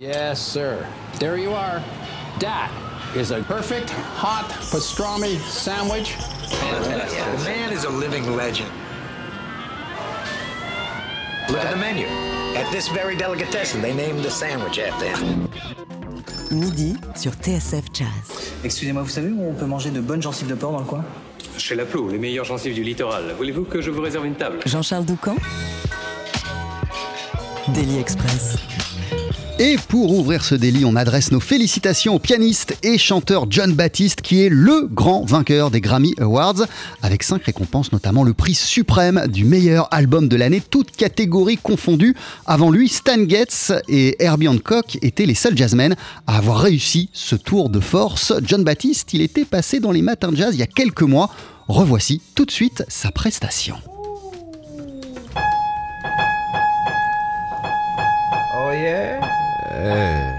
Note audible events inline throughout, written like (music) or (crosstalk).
Yes, sir. There you are. That is a perfect hot pastrami sandwich. The man is a living legend. Look at the menu. At this very delicatessen, they named the sandwich after him. Midi sur TSF Jazz. Excusez-moi, vous savez où on peut manger de bonnes gencives de porc dans le coin? Chez La Plou, les meilleurs gencives du littoral. Voulez-vous que je vous réserve une table? Jean-Charles Doucan? Daily Express. Et pour ouvrir ce délit, on adresse nos félicitations au pianiste et chanteur John Baptiste, qui est le grand vainqueur des Grammy Awards, avec cinq récompenses, notamment le prix suprême du meilleur album de l'année, toutes catégories confondues. Avant lui, Stan Getz et Herbie Hancock étaient les seuls jazzmen à avoir réussi ce tour de force. John Baptiste, il était passé dans les matins de jazz il y a quelques mois. Revoici tout de suite sa prestation. Oh yeah? We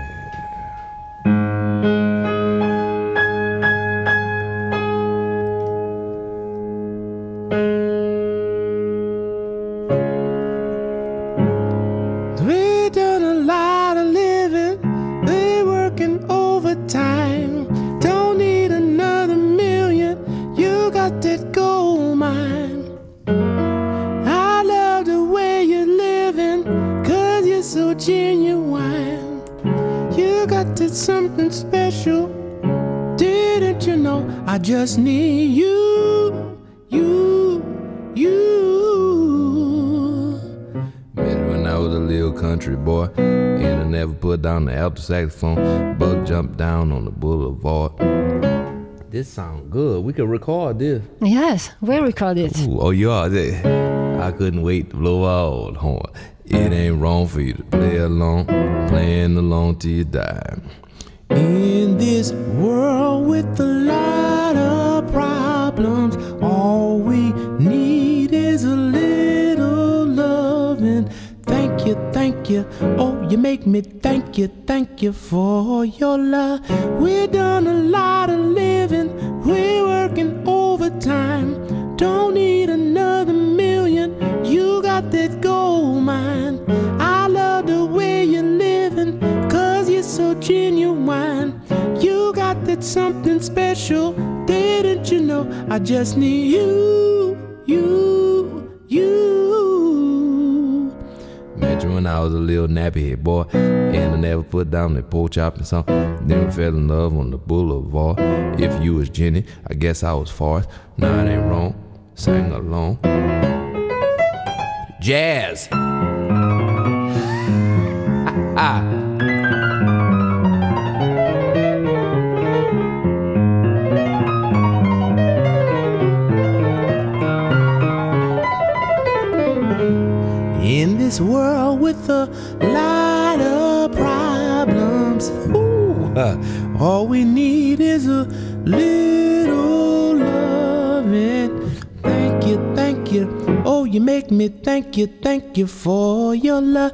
down the alto saxophone. Bug jumped down on the boulevard. This sound good. We could record this. Yes, we record it. Ooh, oh, you are there. I couldn't wait to blow out the horn. It ain't wrong for you to play along, playing along till you die. In this world with a lot of problems, all we need is a little loving. Thank you, thank you. Oh, you make me thank you, thank you for your love. We done a lot of living, we working overtime. Don't need another million. You got that gold mine. I love the way you're living, cause you're so genuine. You got that something special, didn't you know? I just need you, you, You when I was a little nappy head boy. And I never put down the pork chop and something. Then fell in love on the boulevard. If you was Jenny, I guess I was Forrest. Nah, it ain't wrong. Sang along. Jazz! (laughs) In this world with a lot of problems, ooh, all we need is a little loving. Thank you, thank you. Oh, you make me thank you, thank you for your love.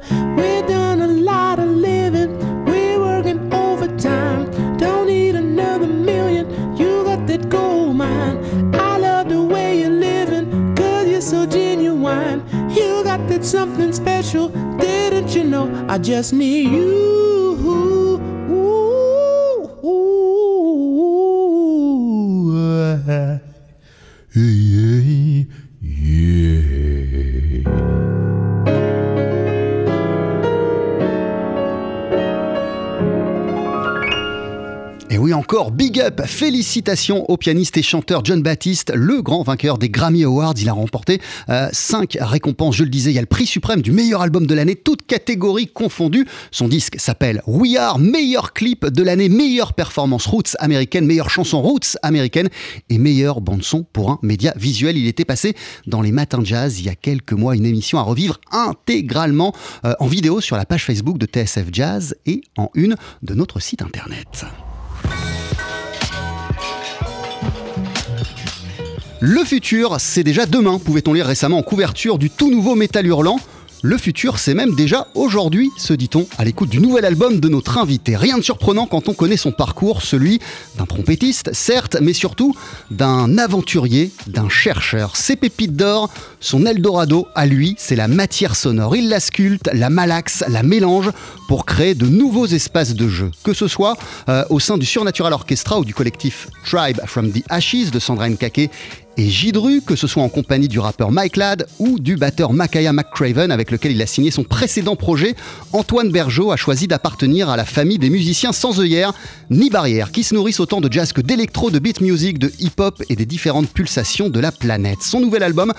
Something special, didn't you know? I just need you. Encore big up, félicitations au pianiste et chanteur John Baptiste, le grand vainqueur des Grammy Awards. Il a remporté 5 récompenses, je le disais. Il y a le prix suprême du meilleur album de l'année, toutes catégories confondues. Son disque s'appelle We Are, meilleur clip de l'année, meilleure performance roots américaine, meilleure chanson roots américaine et meilleure bande-son pour un média visuel. Il était passé dans les matins jazz il y a quelques mois, une émission à revivre intégralement euh, en vidéo sur la page Facebook de TSF Jazz et en une de notre site internet. Le futur, c'est déjà demain, pouvait-on lire récemment en couverture du tout nouveau Métal Hurlant. Le futur, c'est même déjà aujourd'hui, se dit-on, à l'écoute du nouvel album de notre invité. Rien de surprenant quand on connaît son parcours, celui d'un trompettiste, certes, mais surtout d'un aventurier, d'un chercheur. Ses pépites d'or, son Eldorado, à lui, c'est la matière sonore. Il la sculpte, la malaxe, la mélange pour créer de nouveaux espaces de jeu. Que ce soit euh, au sein du Surnatural Orchestra ou du collectif Tribe from the Ashes de Sandra Nkake et Gidru, que ce soit en compagnie du rappeur Mike Ladd ou du batteur Makaya McCraven avec lequel il a signé son précédent projet, Antoine Bergeau a choisi d'appartenir à la famille des musiciens sans œillères ni barrières, qui se nourrissent autant de jazz que d'électro, de beat music, de hip-hop et des différentes pulsations de la planète. Son nouvel album,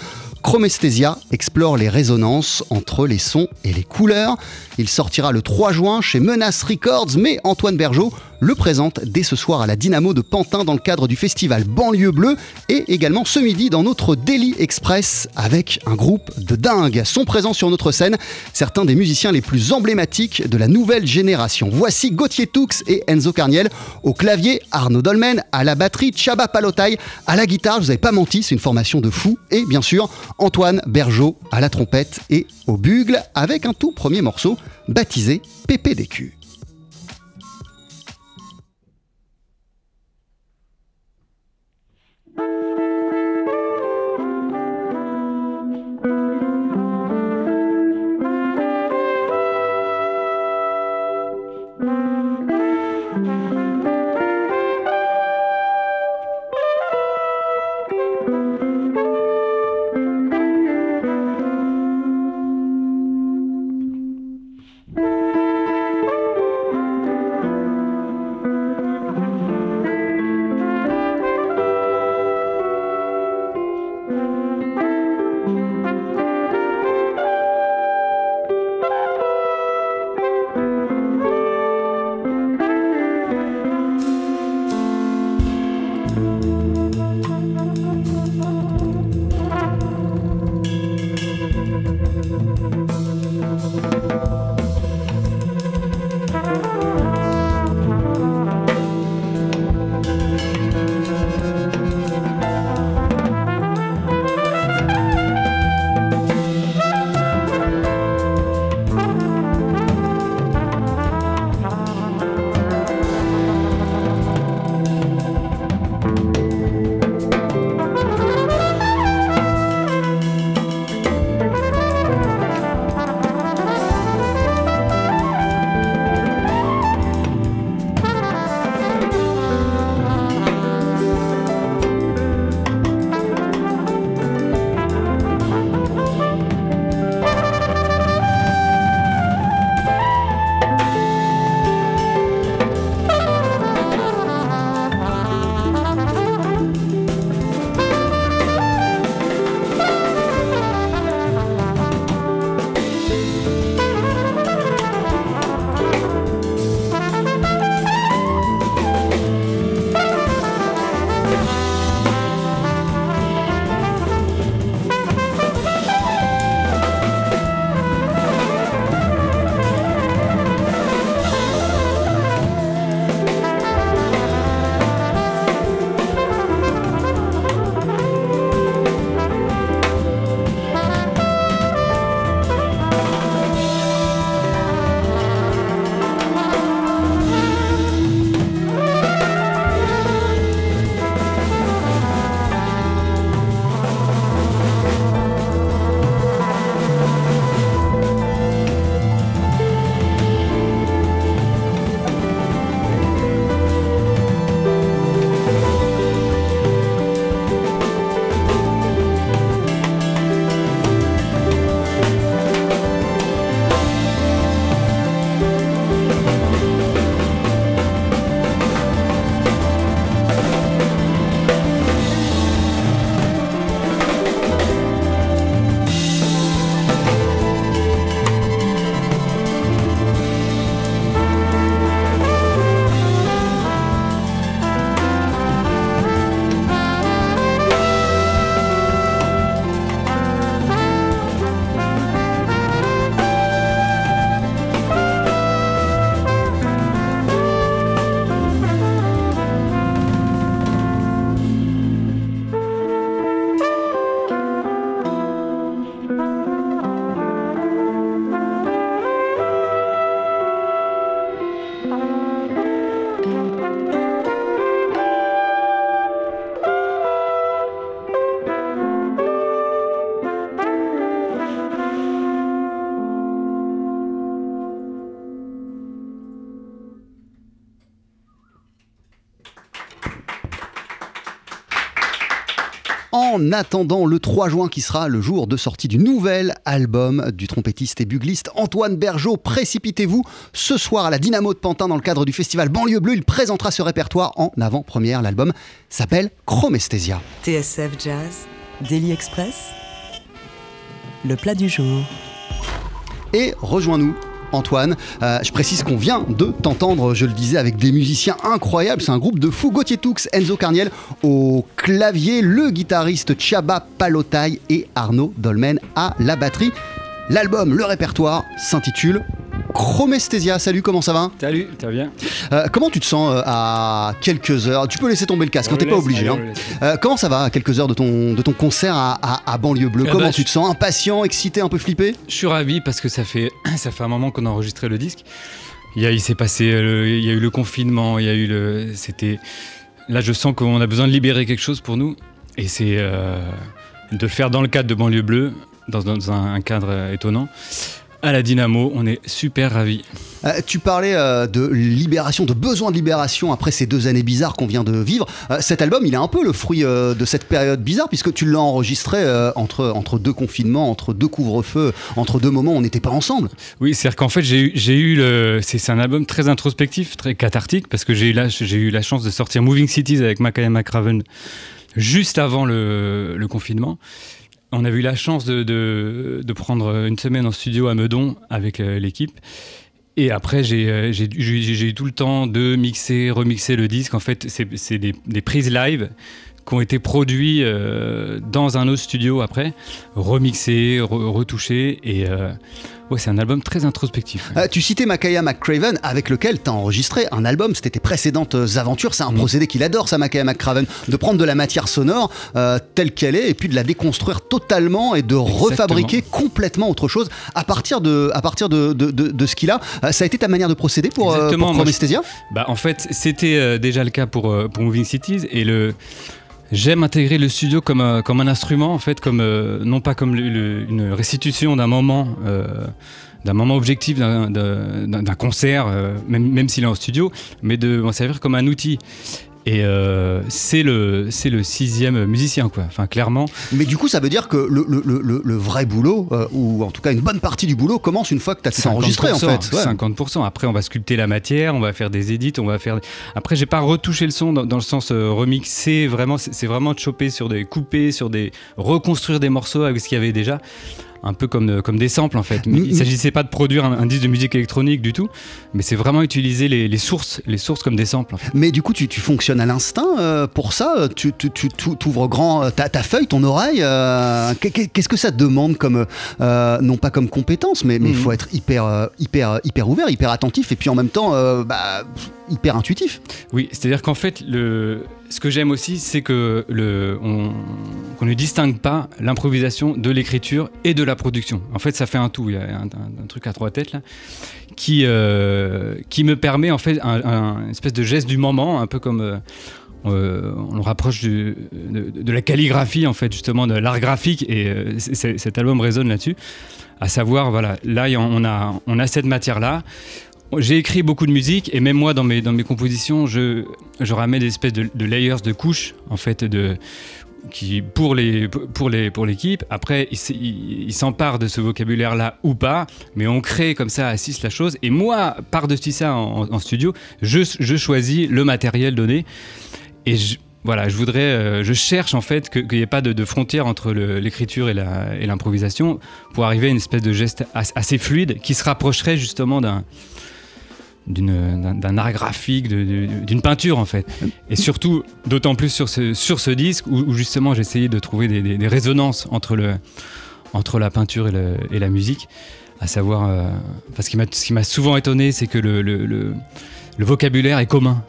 Chromesthesia, explore les résonances entre les sons et les couleurs. Il sortira le 3 juin chez Menace Records, mais Antoine Bergeau le présente dès ce soir à la Dynamo de Pantin dans le cadre du festival Banlieue Bleue et également ce midi dans notre Daily Express avec un groupe de dingue. Sont présents sur notre scène certains des musiciens les plus emblématiques de la nouvelle génération. Voici Gauthier Toux et Enzo Carniel au clavier, Arnaud Dolmen à la batterie, Chaba Palotai à la guitare, je vous avais pas menti, c'est une formation de fou et bien sûr Antoine Bergeau à la trompette et au bugle avec un tout premier morceau baptisé PPDQ. En attendant le 3 juin qui sera le jour de sortie du nouvel album du trompettiste et bugliste Antoine Bergeau, précipitez-vous ce soir à la Dynamo de Pantin dans le cadre du festival Banlieue Bleue. Il présentera ce répertoire en avant-première. L'album s'appelle Chromesthesia. TSF Jazz, Daily Express, le plat du jour. Et rejoins-nous Antoine. Euh, je précise qu'on vient de t'entendre, je le disais, avec des musiciens incroyables. C'est un groupe de fous. Gauthier Toux, Enzo Carniel au clavier, le guitariste Chaba Palotai et Arnaud Dolmen à la batterie. L'album, le répertoire s'intitule Chromesthesia. Salut, comment ça va Salut, ça va bien Euh, Comment tu te sens euh, à quelques heures? Tu peux laisser tomber le casque, On hein, t'es pas obligé. allez, hein. Euh, comment ça va à quelques heures de ton, de ton concert à, à- à Banlieue Bleue? Eh Comment ben, tu te sens? Impatient, excité, un peu flippé? Je suis ravi parce que ça fait, (clears throat) ça fait un moment qu'on a enregistré le disque. Il, il s'est passé, le- il y a eu le confinement, il y a eu le, c'était, là je sens qu'on a besoin de libérer quelque chose pour nous et c'est de le faire dans le cadre de banlieue bleue, dans, dans un, cadre étonnant. À la Dynamo, on est super ravis. Euh, tu parlais euh, de libération, de besoin de libération après ces deux années bizarres qu'on vient de vivre. Euh, cet album, il est un peu le fruit de cette période bizarre puisque tu l'as enregistré entre, entre deux confinements, entre deux couvre-feux, entre deux moments où on n'était pas ensemble. Oui, c'est-à-dire qu'en fait, j'ai eu, j'ai eu le. C'est c'est un album très introspectif, très cathartique, parce que j'ai eu, la- j'ai eu la chance de sortir Moving Cities avec Makaya McRaven juste avant le, le confinement. On avait eu la chance de, de- prendre une semaine en studio à Meudon avec euh, l'équipe. Et après, j'ai euh, j'ai j'ai- eu tout le temps de mixer, remixer le disque. En fait, c'est c'est des prises live qui ont été produits euh, dans un autre studio après, remixés, re- retouchés. Et euh, ouais, c'est un album très introspectif. Euh, tu citais Makaya McCraven avec lequel tu as enregistré un album, c'était tes précédentes aventures. C'est un procédé qu'il adore, ça, Makaya McCraven, de prendre de la matière sonore telle qu'elle est et puis de la déconstruire totalement et de refabriquer complètement autre chose à partir de, à partir de, de, de- de ce qu'il a. Ça a été ta manière de procéder pour, Exactement, pour je- Bah, en fait, c'était déjà le cas pour, pour Moving Cities et le. J'aime intégrer le studio comme, un- comme un instrument, en fait, comme, euh, non pas comme une restitution d'un moment, euh, d'un moment objectif, d'un- concert, euh, même, même s'il est en studio, mais de m'en servir comme un outil. Et euh, c'est le, c'est le sixième musicien, quoi. Enfin, clairement. Mais du coup, ça veut dire que le, le- le- le- vrai boulot, euh, ou en tout cas une bonne partie du boulot, commence une fois que tu as tout enregistré en fait. Ouais. 50%. Après, on va sculpter la matière, on va faire des édits, on va faire. Après, j'ai pas retouché le son dans, dans le sens euh, remixer. Vraiment, c'est c'est vraiment de choper sur des couper, sur des reconstruire des morceaux avec ce qu'il y avait déjà. Un peu comme, euh, comme des samples en fait. Mais Mm, il s'agissait pas de produire un, un disque de musique électronique du tout, mais c'est vraiment utiliser les, les sources, les sources comme des samples. En fait. Mais du coup, tu, tu fonctionnes à l'instinct euh, pour ça Tu, tu, tu- tu- t'ouvres grand euh, ta, ta feuille, ton oreille euh, qu'est- qu'est- Qu'est-ce que ça demande comme, euh, non pas comme compétence, mais mais il Mhm. faut être hyper, euh, hyper, hyper ouvert, hyper attentif et puis en même temps euh, bah, hyper intuitif. Oui, c'est-à-dire qu'en fait, le, ce que j'aime aussi, c'est que le, on, qu'on ne distingue pas l'improvisation de l'écriture et de la production. En fait, ça fait un tout. Il y a un, truc à trois têtes là, qui, euh, qui me permet en fait un, espèce de geste du moment, un peu comme euh, euh, on le rapproche de, la calligraphie en fait, justement de l'art graphique. Et cet album résonne là-dessus. À savoir, voilà, là on a, on a cette matière là. J'ai écrit beaucoup de musique et même moi dans mes, dans mes compositions, je, je ramène des espèces de, layers, de couches en fait de qui pour les pour les pour l'équipe. Après, il, s- il- il s'empare de ce vocabulaire là ou pas, mais on crée comme ça à six la chose. Et moi, par-dessus ça en, studio, je, je choisis le matériel donné et je, voilà, je voudrais, euh, je cherche en fait qu'il n'y ait pas de, de frontière entre l'écriture et l'improvisation pour arriver à une espèce de geste as- assez fluide qui se rapprocherait justement d'un d'un art graphique, d'une peinture en fait. Et surtout, d'autant plus sur ce, sur ce disque où, justement essayé de trouver des, des- résonances entre, le, entre la peinture et, la musique. À savoir, euh, ce qui m'a souvent étonné, c'est que le, le- vocabulaire est commun.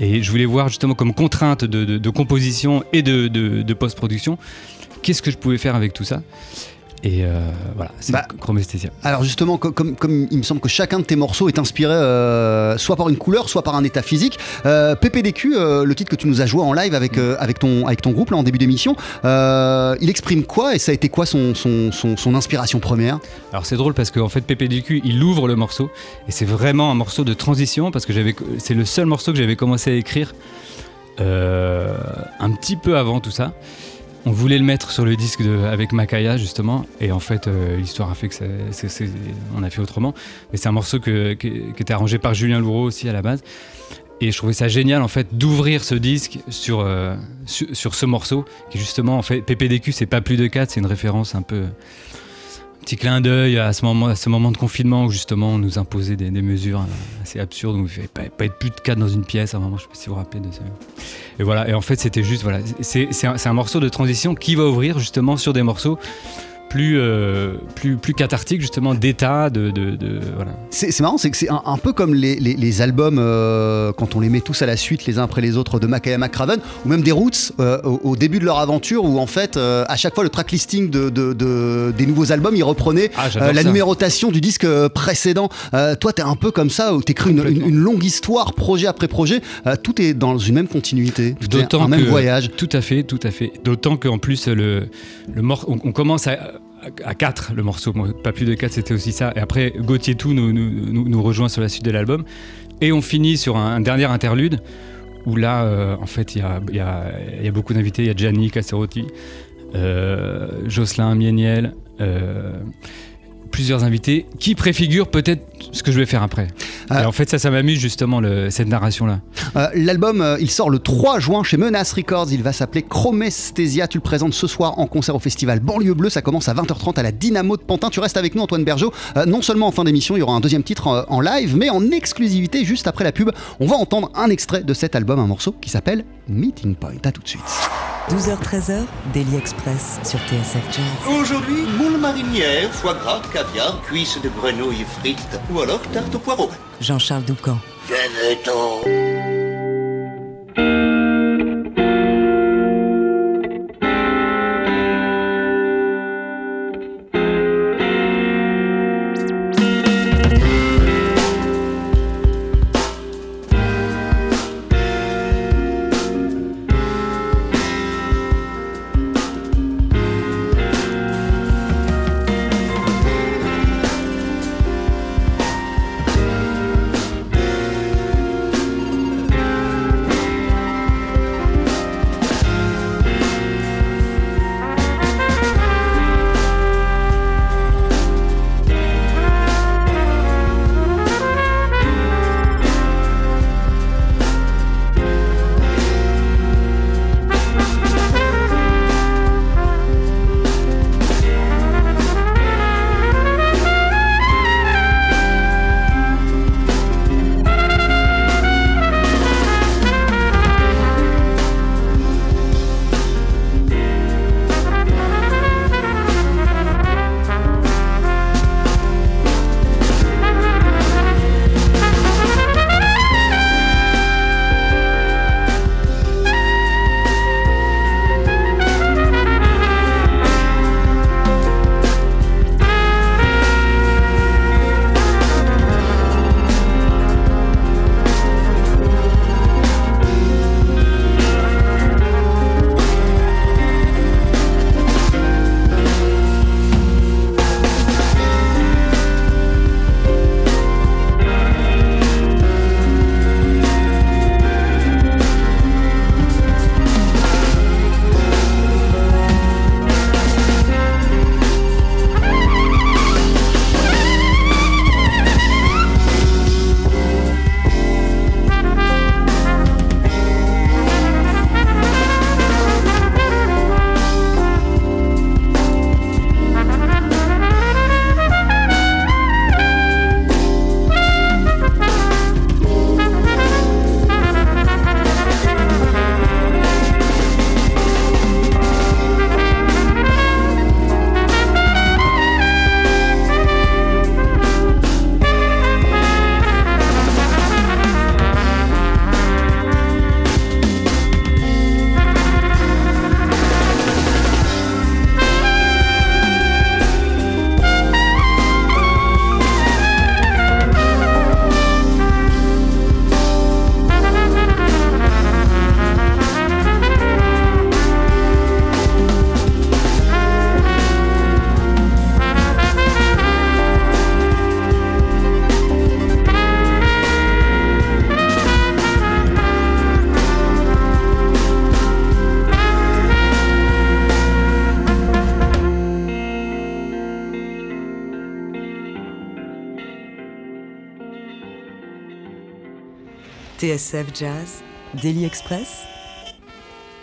Et je voulais voir justement comme contrainte de, de- de composition et de- de post-production, qu'est-ce que je pouvais faire avec tout ça? Et euh, voilà, c'est Bah, Chromesthésia. Alors justement, co- comme, comme il me semble que chacun de tes morceaux est inspiré euh, soit par une couleur, soit par un état physique, euh, PPDQ, euh, le titre que tu nous as joué en live avec, avec, ton, avec ton groupe là, en début d'émission, il exprime quoi et ça a été quoi son, son, son, son inspiration première? Alors c'est drôle parce qu'en fait PPDQ il ouvre le morceau et c'est vraiment un morceau de transition parce que c'est le seul morceau que j'avais commencé à écrire un petit peu avant tout ça. On voulait le mettre sur le disque avec Makaya justement et en fait euh, l'histoire a fait que ça- on a fait autrement. Mais c'est un morceau qui était arrangé par Julien Louraud aussi à la base. Et je trouvais ça génial en fait d'ouvrir ce disque sur, euh, sur ce morceau qui justement en fait PPDQ c'est pas plus de 4 c'est une référence un peu petit clin d'œil à ce moment, à ce moment de confinement où justement on nous imposait des, mesures euh, assez absurdes où il ne fallait pas, être plus de 4 dans une pièce à un moment, je sais pas si vous vous rappelez de ça. Et voilà, et en fait c'était juste, voilà, c'est un morceau de transition qui va ouvrir justement sur des morceaux plus, euh, plus, plus cathartiques justement d'état, de, de, de- voilà. C'est c'est marrant, c'est que c'est un, un peu comme les, les- les albums, euh, quand on les met tous à la suite, les uns après les autres, de Makaya McCraven, ou même des Roots, euh, au, au début de leur aventure, où en fait, à chaque fois, le track listing de, de- de- des nouveaux albums, ils reprenaient Ah, la ça. numérotation du disque précédent. Toi, t'es un peu comme ça, où t'écris une, une, une longue histoire, projet après projet, tout est dans une même continuité, est un même voyage. Tout à fait, tout à fait. D'autant qu'en plus, le, le mor- on, on commence à, à 4 le morceau, pas plus de 4, c'était aussi ça. Et après, Gauthier Tout nous, nous, nous- rejoint sur la suite de l'album. Et on finit sur un, dernier interlude où là, euh, en fait, il y a, beaucoup d'invités. Il y a Gianni Casserotti, euh, Jocelyn Mieniel, euh, plusieurs invités qui préfigurent peut-être ce que je vais faire après. Et en fait, ça, ça m'amuse justement, le- cette narration-là. Euh, L'album, euh, il sort le 3 juin chez Menace Records. Il va s'appeler Chromesthésia. Tu le présentes ce soir en concert au festival Banlieue Bleue. Ça commence à 20h30 à la Dynamo de Pantin. Tu restes avec nous, Antoine Bergeau. Euh, non seulement en fin d'émission, il y aura un deuxième titre euh, en live, mais en exclusivité juste après la pub. On va entendre un extrait de cet album, un morceau qui s'appelle Meeting Point. À tout de suite. 12h-13h, Daily Express sur TSF Jazz. Aujourd'hui, moule marinière, foie gras, caviar, cuisses de grenouille frites ou alors tarte au poireau. Jean-Charles Doucan. Venez-t'en. Thank TSF Jazz, Daily Express,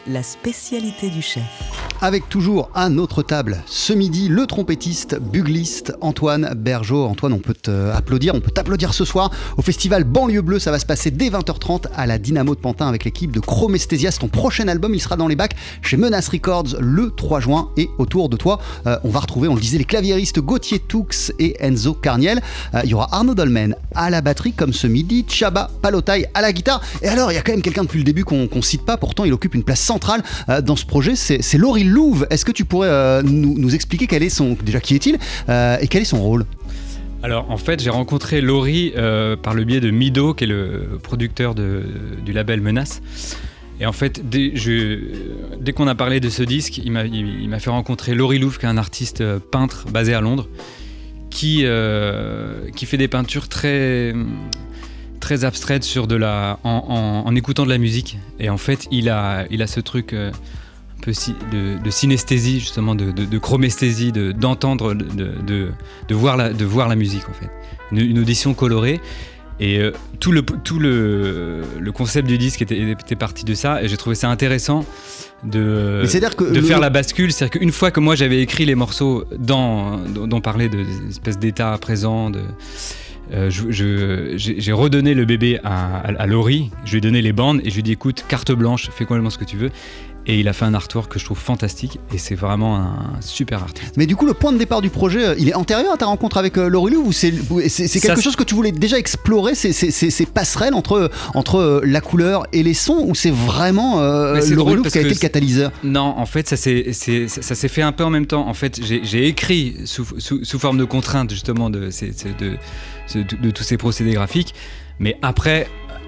la spécialité du chef. Avec toujours à notre table ce midi le trompettiste, bugliste Antoine Bergeau. Antoine, on peut t'applaudir, on peut t'applaudir ce soir au festival Banlieue Bleue. Ça va se passer dès 20h30 à la Dynamo de Pantin avec l'équipe de Chromesthesia. C'est ton prochain album, il sera dans les bacs chez Menace Records le 3 juin. Et autour de toi, euh, on va retrouver, on le disait, les claviéristes Gauthier Toux et Enzo Carniel. Euh, il y aura Arnaud Dolmen à la batterie comme ce midi, Chaba Palotai à la guitare. Et alors, il y a quand même quelqu'un depuis le début qu'on qu'on cite pas, pourtant il occupe une place centrale euh, dans ce projet, c'est Laurie Louve. Est-ce que tu pourrais euh, nous, expliquer quel est son, déjà qui est-il euh, et quel est son rôle? Alors en fait, j'ai rencontré Laurie euh, par le biais de Mido, qui est le producteur du label Menace. Et en fait, dès, qu'on a parlé de ce disque, il m'a fait rencontrer Laurie Louvre, qui est un artiste peintre basé à Londres, qui, qui fait des peintures très, très abstraites sur de la, en, écoutant de la musique. Et en fait, il a, il a ce truc peu de, de synesthésie, justement, de, de, de chromesthésie, de- d'entendre, de, de, de voir la, de voir la musique, en fait. Une, une audition colorée. Et euh, tout, le, tout le, le concept du disque était, était parti de ça, et j'ai trouvé ça intéressant de, que de le- faire la bascule. C'est-à-dire qu'une fois que moi j'avais écrit les morceaux dans, dont, dont parlait de des espèces d'état présent, de, euh, j'ai redonné le bébé à, à, à Laurie, je lui ai donné les bandes et je lui ai dit écoute, carte blanche, fais complètement ce que tu veux. Et il a fait un artwork que je trouve fantastique et c'est vraiment un super artiste. Mais du coup, le point de départ du projet, euh, il est antérieur à ta rencontre avec euh, Laurie ou c'est Ça, quelque chose que tu voulais déjà explorer, ces, ces- ces- ces passerelles entre, entre euh, la couleur et les sons ou c'est vraiment euh, Laurie qui a été le catalyseur? Non, en fait, ça s'est fait un peu en même temps. En fait, j'ai écrit sous, sous, sous forme de contrainte justement de- de tous ces procédés graphiques. Mais après,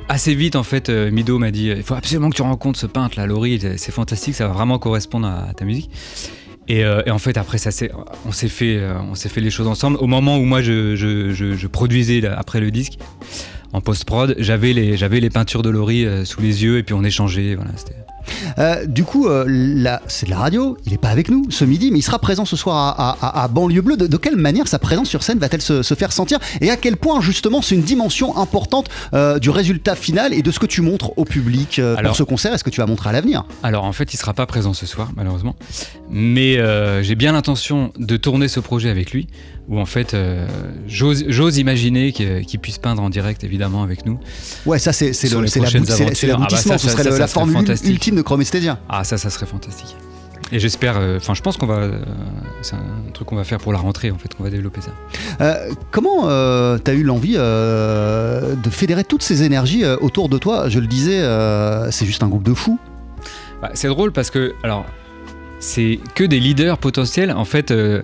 assez vite, en fait, euh, Mido m'a dit il faut absolument que tu rencontres ce peintre là, Laurie, c'est fantastique, ça va vraiment correspondre à, ta musique. Et, euh, en fait, après, ça on s'est fait, euh, on s'est fait les choses ensemble. Au moment où moi je, je- je- produisais après le disque, en j'avais les, j'avais les peintures de Laurie euh, sous les yeux et puis on échangeait. Voilà. Euh, du coup, euh, c'est de la radio, il n'est pas avec nous ce midi, mais il sera présent ce soir à, à- à Banlieue Bleue. De, de quelle manière sa présence sur scène va-t-elle se, se faire sentir Et à quel point, justement, c'est une dimension importante euh, du résultat final et de ce que tu montres au public Alors- pour ce concert Est-ce que tu vas montrer à l'avenir? Alors en fait, il sera pas présent ce soir, malheureusement. Mais j'ai bien l'intention de tourner ce projet avec lui, où en fait, euh, j'ose imaginer qu'il puisse peindre en direct, évidemment, avec nous. Ouais, ça, c'est c'est Sur le- les c'est la prochaines bout- c'est la- c'est aventures. Ah bah l'aboutissement, ce serait ça, la formule ultime de Chromesthesia. Ah ça, ça serait fantastique. Et j'espère, euh, enfin, je pense qu'on va, euh, c'est un truc qu'on va faire pour la rentrée, en fait, qu'on va développer ça. Euh, comment euh, t'as eu l'envie de fédérer toutes ces énergies autour de toi? Je le disais, c'est juste un groupe de fous. Bah, c'est drôle parce que, alors, c'est que des leaders potentiels. En fait, euh,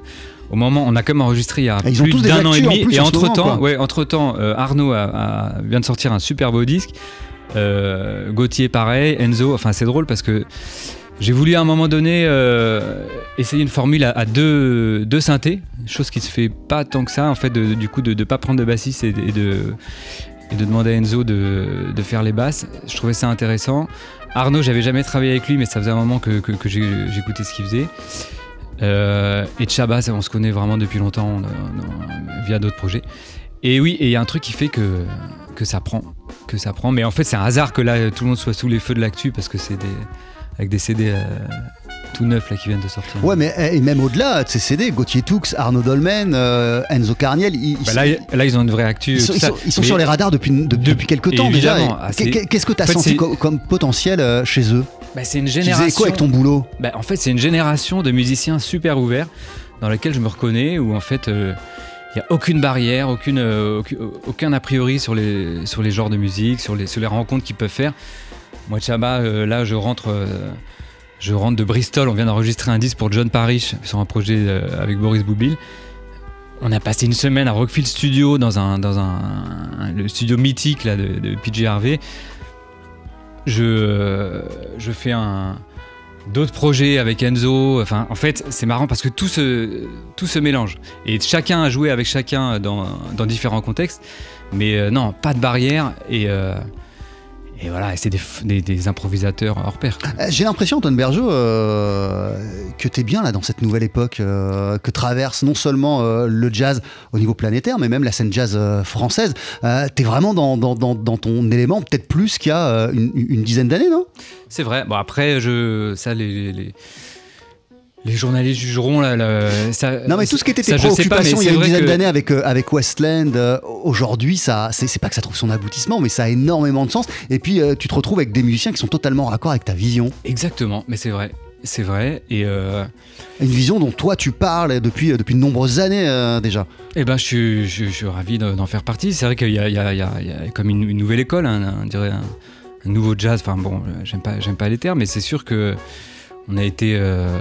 au moment, on a quand même enregistré il y a ils plus d'un an et en demi. Et en ce entre moment, temps, quoi. ouais, entre temps, Arnaud a- a- vient de sortir un super beau disque. Euh, Gauthier, pareil. Enzo, enfin, c'est drôle parce que j'ai voulu à un moment donné euh, essayer une formule à, à deux, deux synthés, chose qui se fait pas tant que ça, en fait, de- du coup, de ne pas prendre de bassiste et, de- et de, et de demander à Enzo de, de faire les basses. Je trouvais ça intéressant. Arnaud, j'avais jamais travaillé avec lui, mais ça faisait un moment que, j'écoutais ce qu'il faisait. Euh, et Chaba, on se connaît vraiment depuis longtemps via d'autres projets. Et oui, et il y a un truc qui fait que, que ça prend, que ça prend. Mais en fait, c'est un hasard que là, tout le monde soit sous les feux de l'actu parce que c'est des avec des CD euh, tout neufs là qui viennent de sortir. Ouais, mais et même au-delà de ces CD, Gauthier Toux, Arnaud Dolmen, euh, Enzo Carniel, ils, ils Bah sont- là, là, ils ont une vraie actu. ils sont, ils sont- ils sont sur les radars depuis, de- depuis quelques temps déjà. Ah, Qu'est-ce que tu as en fait, senti comme, potentiel euh, chez eux? Bah, c'est une Tu génération. faisais quoi avec ton boulot? Bah, en fait, c'est une génération de musiciens super ouverts dans laquelle je me reconnais, où en fait, il n'y a aucune barrière, aucune, aucun, aucun a priori sur les, sur les genres de musique, sur les, sur les rencontres qu'ils peuvent faire. Moi, Chaba, euh, là, je rentre, euh, je rentre de Bristol. On vient d'enregistrer un disque pour John Parrish sur un projet euh, avec Boris Boublil. On a passé une semaine à Rockfield Studio, dans un, dans un, le studio mythique là, de, de PJ Harvey. Je, je fais un, d'autres projets avec Enzo. Enfin, en fait, c'est marrant parce que tout se, tout se mélange. Et chacun a joué avec chacun dans, dans différents contextes. Mais non, pas de barrière. Et, et voilà, c'est des, f- des- des improvisateurs hors pair. Euh, J'ai l'impression, Antoine Bergeau, euh, que tu es bien là dans cette nouvelle époque euh, que traverse non seulement euh, le jazz au niveau planétaire, mais même la scène jazz française. tu es vraiment dans, dans- dans- dans ton élément, peut-être plus qu'il y a une, une dizaine d'années, non? C'est vrai. Bon, après, je, ça, les, les, les journalistes jugeront. Là, là, ça, Non, mais tout ce qui était tes préoccupations il y a une dizaine que- d'années avec, euh, avec Westland, euh, aujourd'hui, ça, c'est pas que ça trouve son aboutissement, mais ça a énormément de sens. Et puis, euh, tu te retrouves avec des musiciens qui sont totalement en raccord avec ta vision. Exactement, mais c'est vrai. C'est vrai. Et. euh, Une vision dont toi, tu parles depuis, depuis de nombreuses années euh, déjà. Eh ben, je suis, je, je suis ravi d'en faire partie. C'est vrai qu'il y, y y y a comme une, une nouvelle école, hein, on dirait un, un nouveau jazz. Enfin bon, j'aime pas, j'aime pas les termes, mais c'est sûr que on a été, euh,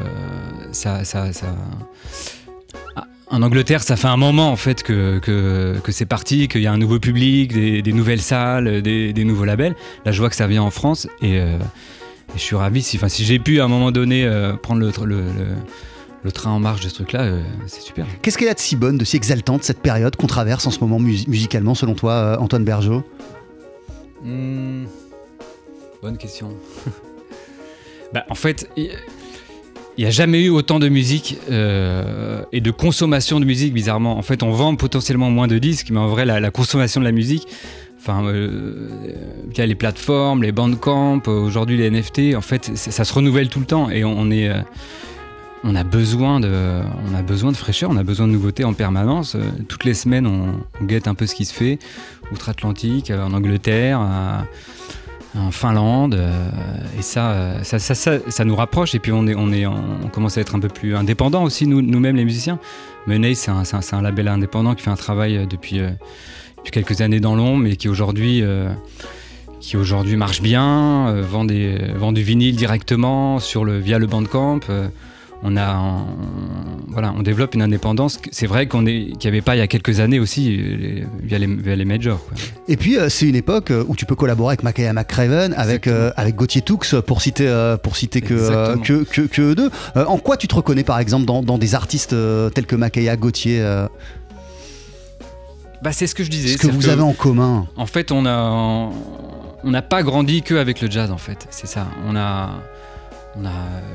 ça, ça, ça- Ah, En Angleterre, ça fait un moment en fait que, que, que c'est parti, qu'il y a un nouveau public, des, des nouvelles salles, des, des nouveaux labels. Là, je vois que ça vient en France et, euh, et je suis ravi. Si, j'ai pu à un moment donné euh, prendre le, tr- le, le- le train en marche de ce truc-là, c'est super. Qu'est-ce qu'elle a de si bonne, de si exaltante, cette période qu'on traverse en ce moment mus- musicalement, selon toi, Antoine Bergeau? Hmm, Bonne question. (laughs) bah, en fait, il n'y a jamais eu autant de musique euh, et de consommation de musique, bizarrement. En fait, on vend potentiellement moins de disques, mais en vrai, la, consommation de la musique, enfin, euh, via les plateformes, les bandcamp, euh, aujourd'hui les NFT, en fait, ça se renouvelle tout le temps et on, est. euh, on a besoin de, fraîcheur, on a besoin de nouveautés en permanence. Euh, Toutes les semaines, on, on guette un peu ce qui se fait outre-Atlantique, euh, en Angleterre, à- en Finlande, euh, et ça, euh, ça, ça, ça, nous rapproche. Et puis on est, on est, on commence à être un peu plus indépendants aussi nous, nous-mêmes les musiciens. Menace, c'est un, un- un label indépendant qui fait un travail euh, depuis, depuis quelques années dans l'ombre, mais qui aujourd'hui qui marche bien, vend, des, vend du vinyle directement sur le, via le Bandcamp. On, a, on, voilà, on développe une indépendance. C'est vrai qu'on est, qu'il n'y avait pas il y a quelques années aussi euh, les- via, les, via les majors. quoi. Et puis, euh, c'est une époque euh, où tu peux collaborer avec Makaya McCraven, avec, euh, avec Gauthier Toux, pour citer, pour citer que, que, que, que eux deux. En quoi tu te reconnais, par exemple, dans, dans des artistes tels que Makaya, Gauthier Bah, c'est ce que je disais. Ce que vous avez en commun En fait, on a, on n'a pas grandi que avec le jazz. En fait, c'est ça. On a, on a.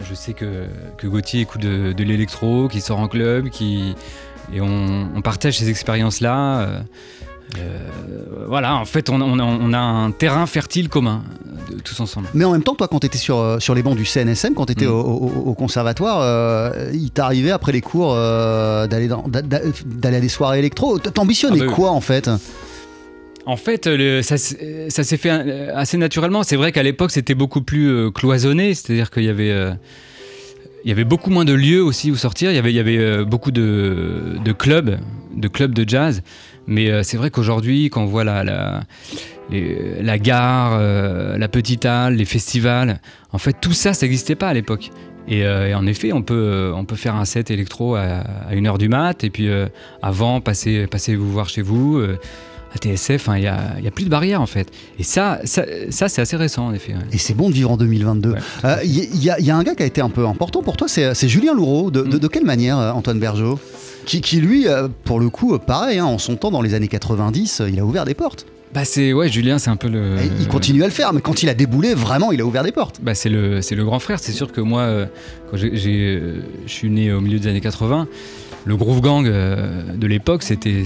Je sais que que Gauthier écoute de, de l'électro, qui sort en club, qui et on, on partage ces expériences-là. euh, euh, voilà, en fait, on, on a, on a un terrain fertile commun, tous ensemble. Mais en même temps, toi, quand tu étais sur, euh, sur les bancs du CNSM, quand tu étais Mm. au, au- au conservatoire, euh, il t'arrivait après les cours euh, d'aller à des soirées électro. T'ambitionnais Ah bah oui. quoi, en fait? En fait, ça, s'est fait euh, assez naturellement. C'est vrai qu'à l'époque, c'était beaucoup plus euh, cloisonné, c'est-à-dire qu'il y avait, euh, y avait beaucoup moins de lieux aussi où sortir. Il y avait, beaucoup de, clubs, de clubs de jazz. Mais c'est vrai qu'aujourd'hui, quand on voit la, gare, la petite halle, les festivals, en fait, tout ça, ça n'existait pas à l'époque. Et, en effet, on peut, faire un set électro à, à 1h du mat, et puis avant, passer, passer vous voir chez vous. À TSF, hein, il n'y a, y a plus de barrières en fait. Et ça, ça, ça, c'est assez récent en effet. ouais. Et c'est bon de vivre en 2022. Euh, Il y, a- il y a un gars qui a été un peu important pour toi, c'est Julien Louraud. De, Mm. de- de quelle manière, euh, Antoine Bergeau? Qui, qui, lui, euh, pour le coup, pareil, hein, en son temps, dans les années 90, euh, il a ouvert des portes. Bah c'est ouais, Julien, c'est un peu le. Et il continue à le faire, mais quand il a déboulé, vraiment, il a ouvert des portes. Bah c'est le c'est le grand frère. C'est sûr que moi, quand j'ai- je suis né au milieu des années 80. Le groove gang euh, de l'époque, c'était,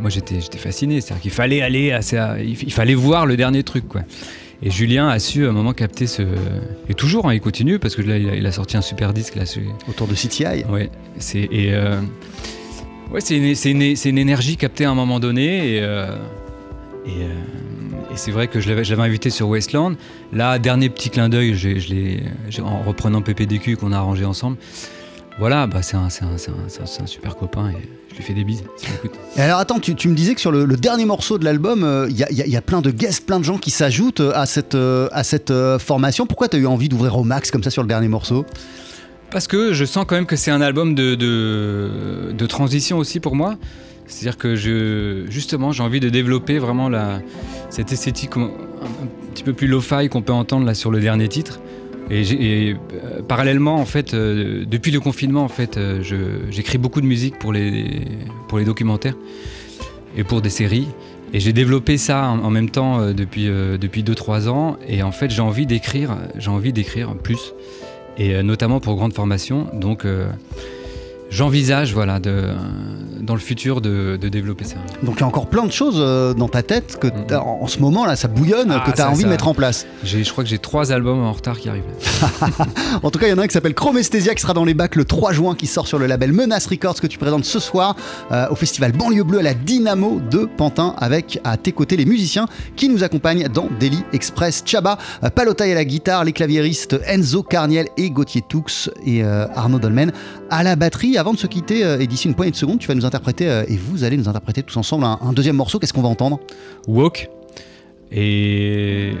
moi j'étais, j'étais fasciné. C'est-à-dire qu'il fallait aller, à, il, fallait voir le dernier truc, quoi. Et Julien a su à un moment capter ce, et toujours, hein, il continue parce que là, il a, il a sorti un super disque là. Autour de CTI. Ouais, c'est et euh, ouais, c'est une, une- une énergie captée à un moment donné et euh, et, euh, et c'est vrai que je l'avais, invité sur Westland. Là, dernier petit clin d'œil, en reprenant PPDQ qu'on a arrangé ensemble. Voilà, bah c'est un, super copain et je lui fais des bises. Et alors attends, tu, tu me disais que sur le, le dernier morceau de l'album, euh, il y, a, y y plein de guests, plein de gens qui s'ajoutent euh, à cette, euh, à cette euh, formation. Pourquoi tu as eu envie d'ouvrir au max comme ça sur le dernier morceau? Parce que je sens quand même que c'est un album de, de, de transition aussi pour moi. C'est-à-dire que je, justement, j'ai envie de développer vraiment la, cette esthétique un, un petit peu plus lo-fi qu'on peut entendre là sur le dernier titre. Et, euh, parallèlement, en fait, euh, depuis le confinement, en fait, euh, j'écris beaucoup de musique pour les, pour les documentaires et pour des séries. Et j'ai développé ça en, même temps depuis euh, depuis 2-3 ans. Et en fait, j'ai envie d'écrire, j'ai envie d'écrire plus, et notamment pour grande formation. Donc j'envisage, voilà, de, dans le futur de, de développer ça. Donc il y a encore plein de choses euh, dans ta tête que t'as- en, ce moment là, ça bouillonne, Ah, que tu as ça, envie ça. de mettre en place. J'ai, je crois que j'ai trois albums en retard qui arrivent. (laughs) En tout cas, il y en a un qui s'appelle Chromesthesia qui sera dans les bacs le 3 juin, qui sort sur le label Menace Records que tu présentes ce soir euh, au festival Banlieue Bleue à la Dynamo de Pantin avec à tes côtés les musiciens qui nous accompagnent dans Daily Express. Chaba, euh, Palotaille à la guitare, les claviéristes Enzo Carniel et Gauthier Toux et euh, Arnaud Dolmen à la batterie. Avant de se quitter, euh, et d'ici une poignée de secondes, tu vas nous interpréter euh, et vous allez nous interpréter tous ensemble un, deuxième morceau. Qu'est-ce qu'on va entendre? Walk. Et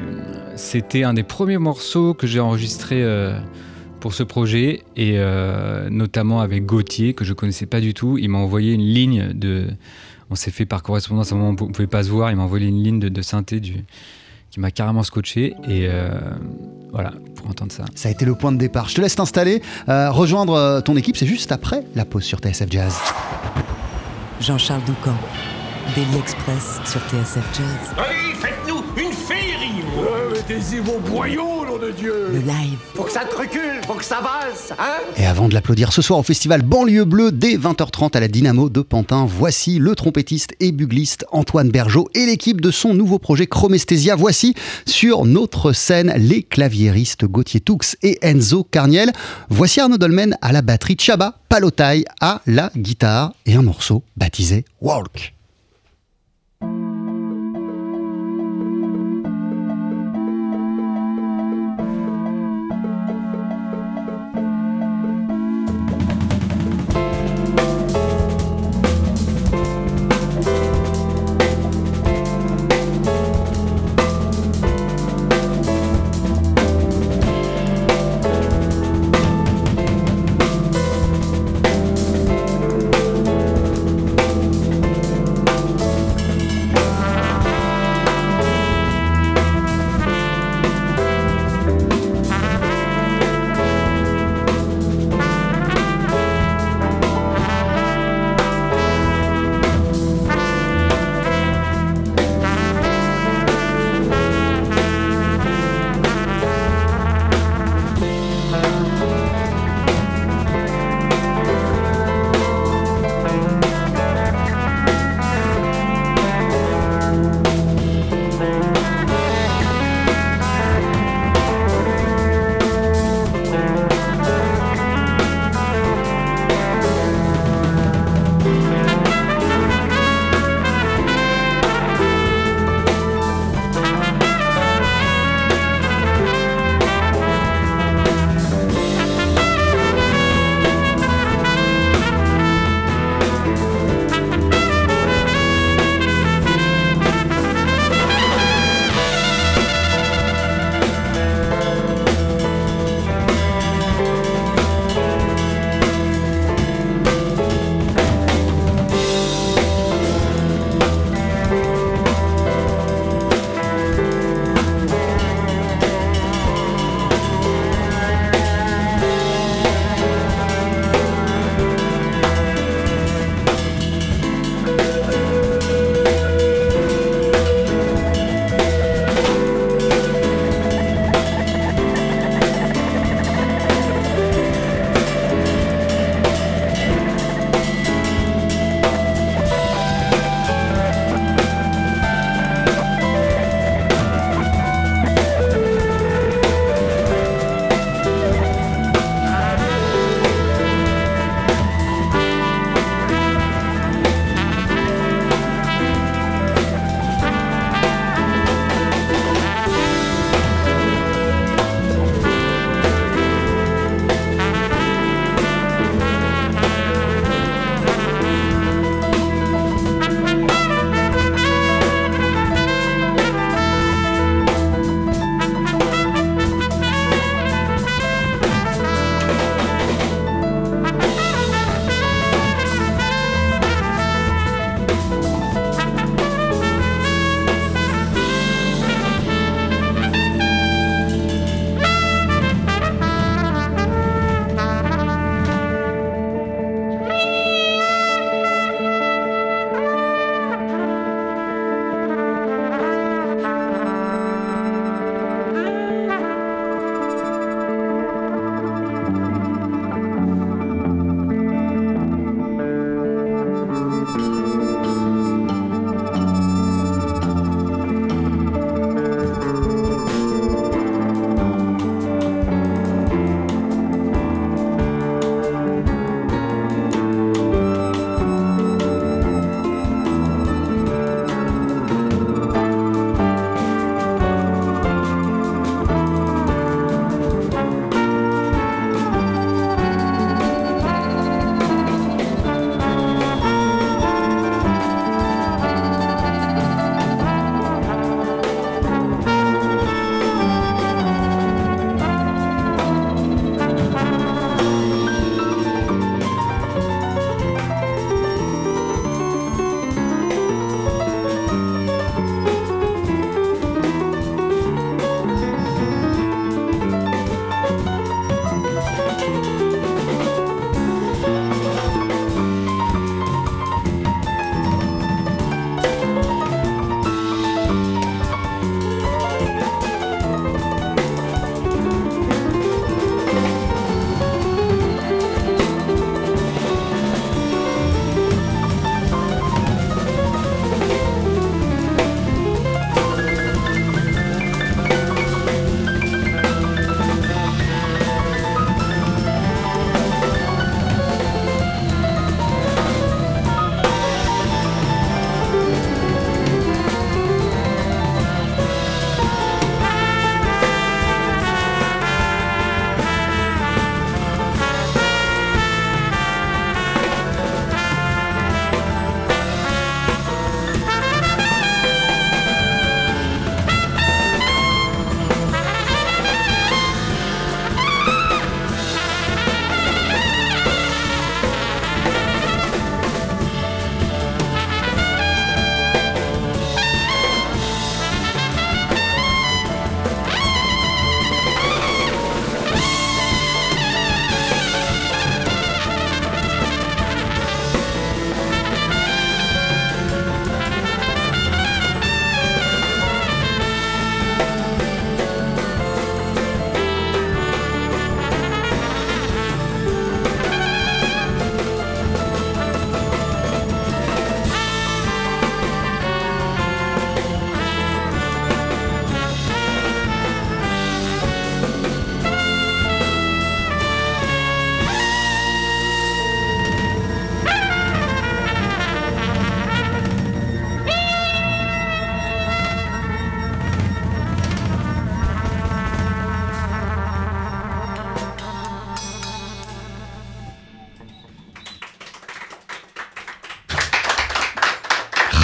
c'était un des premiers morceaux que j'ai enregistré euh, pour ce projet, et notamment avec Gauthier, que je connaissais pas du tout. Il m'a envoyé une ligne de. On s'est fait par correspondance, à un moment où on pouvait pas se voir. Il m'a envoyé une ligne de synthé du, qui m'a carrément scotché. Et euh, voilà, pour entendre ça. Ça a été le point de départ. Je te laisse t'installer, euh, rejoindre euh, ton équipe. C'est juste après la pause sur TSF Jazz. Jean-Charles Doucan, Daily Express sur TSF Jazz. Allez, Mettez-y vos boyaux, nom de Dieu Le live. Faut que ça te recule, faut que ça valse, hein Et avant de l'applaudir ce soir au festival Banlieue Bleue dès 20h30 à la Dynamo de Pantin, voici le trompettiste et bugliste Antoine Bergeau et l'équipe de son nouveau projet Chromesthesia. Voici sur notre scène les claviéristes Gauthier Toux et Enzo Carniel. Voici Arnaud Dolmen à la batterie, Chaba Palotaille à la guitare et un morceau baptisé Walk. Walk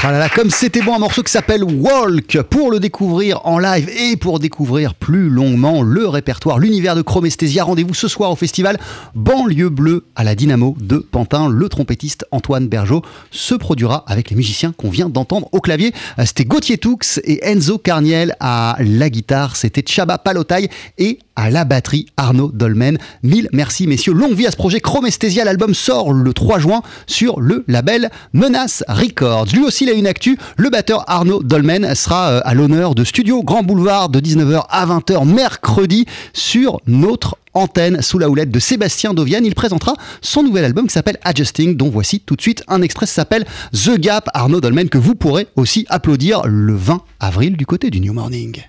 Ah comme c'était bon, un morceau qui s'appelle Walk. Pour le découvrir en live et pour découvrir plus longuement le répertoire, l'univers de Chromesthesia, rendez-vous ce soir au festival Banlieue Bleue à la Dynamo de Pantin. Le trompettiste Antoine Bergeau se produira avec les musiciens qu'on vient d'entendre au clavier. C'était Gauthier Toux et Enzo Carniel à la guitare. C'était Chaba Palotaille et à la batterie Arnaud Dolmen. Mille merci messieurs. Longue vie à ce projet Chromesthesia. L'album sort le 3 juin sur le label Menace Records. Lui aussi il a une actu. Le batteur Arnaud Dolmen sera euh, à l'honneur de Studio Grand Boulevard de 19h à 20h mercredi sur notre antenne sous la houlette de Sébastien Dovian. Il présentera son nouvel album qui s'appelle Adjusting, dont voici tout de suite un extrait s'appelle The Gap Arnaud Dolmen que vous pourrez aussi applaudir le 20 avril du côté du New Morning.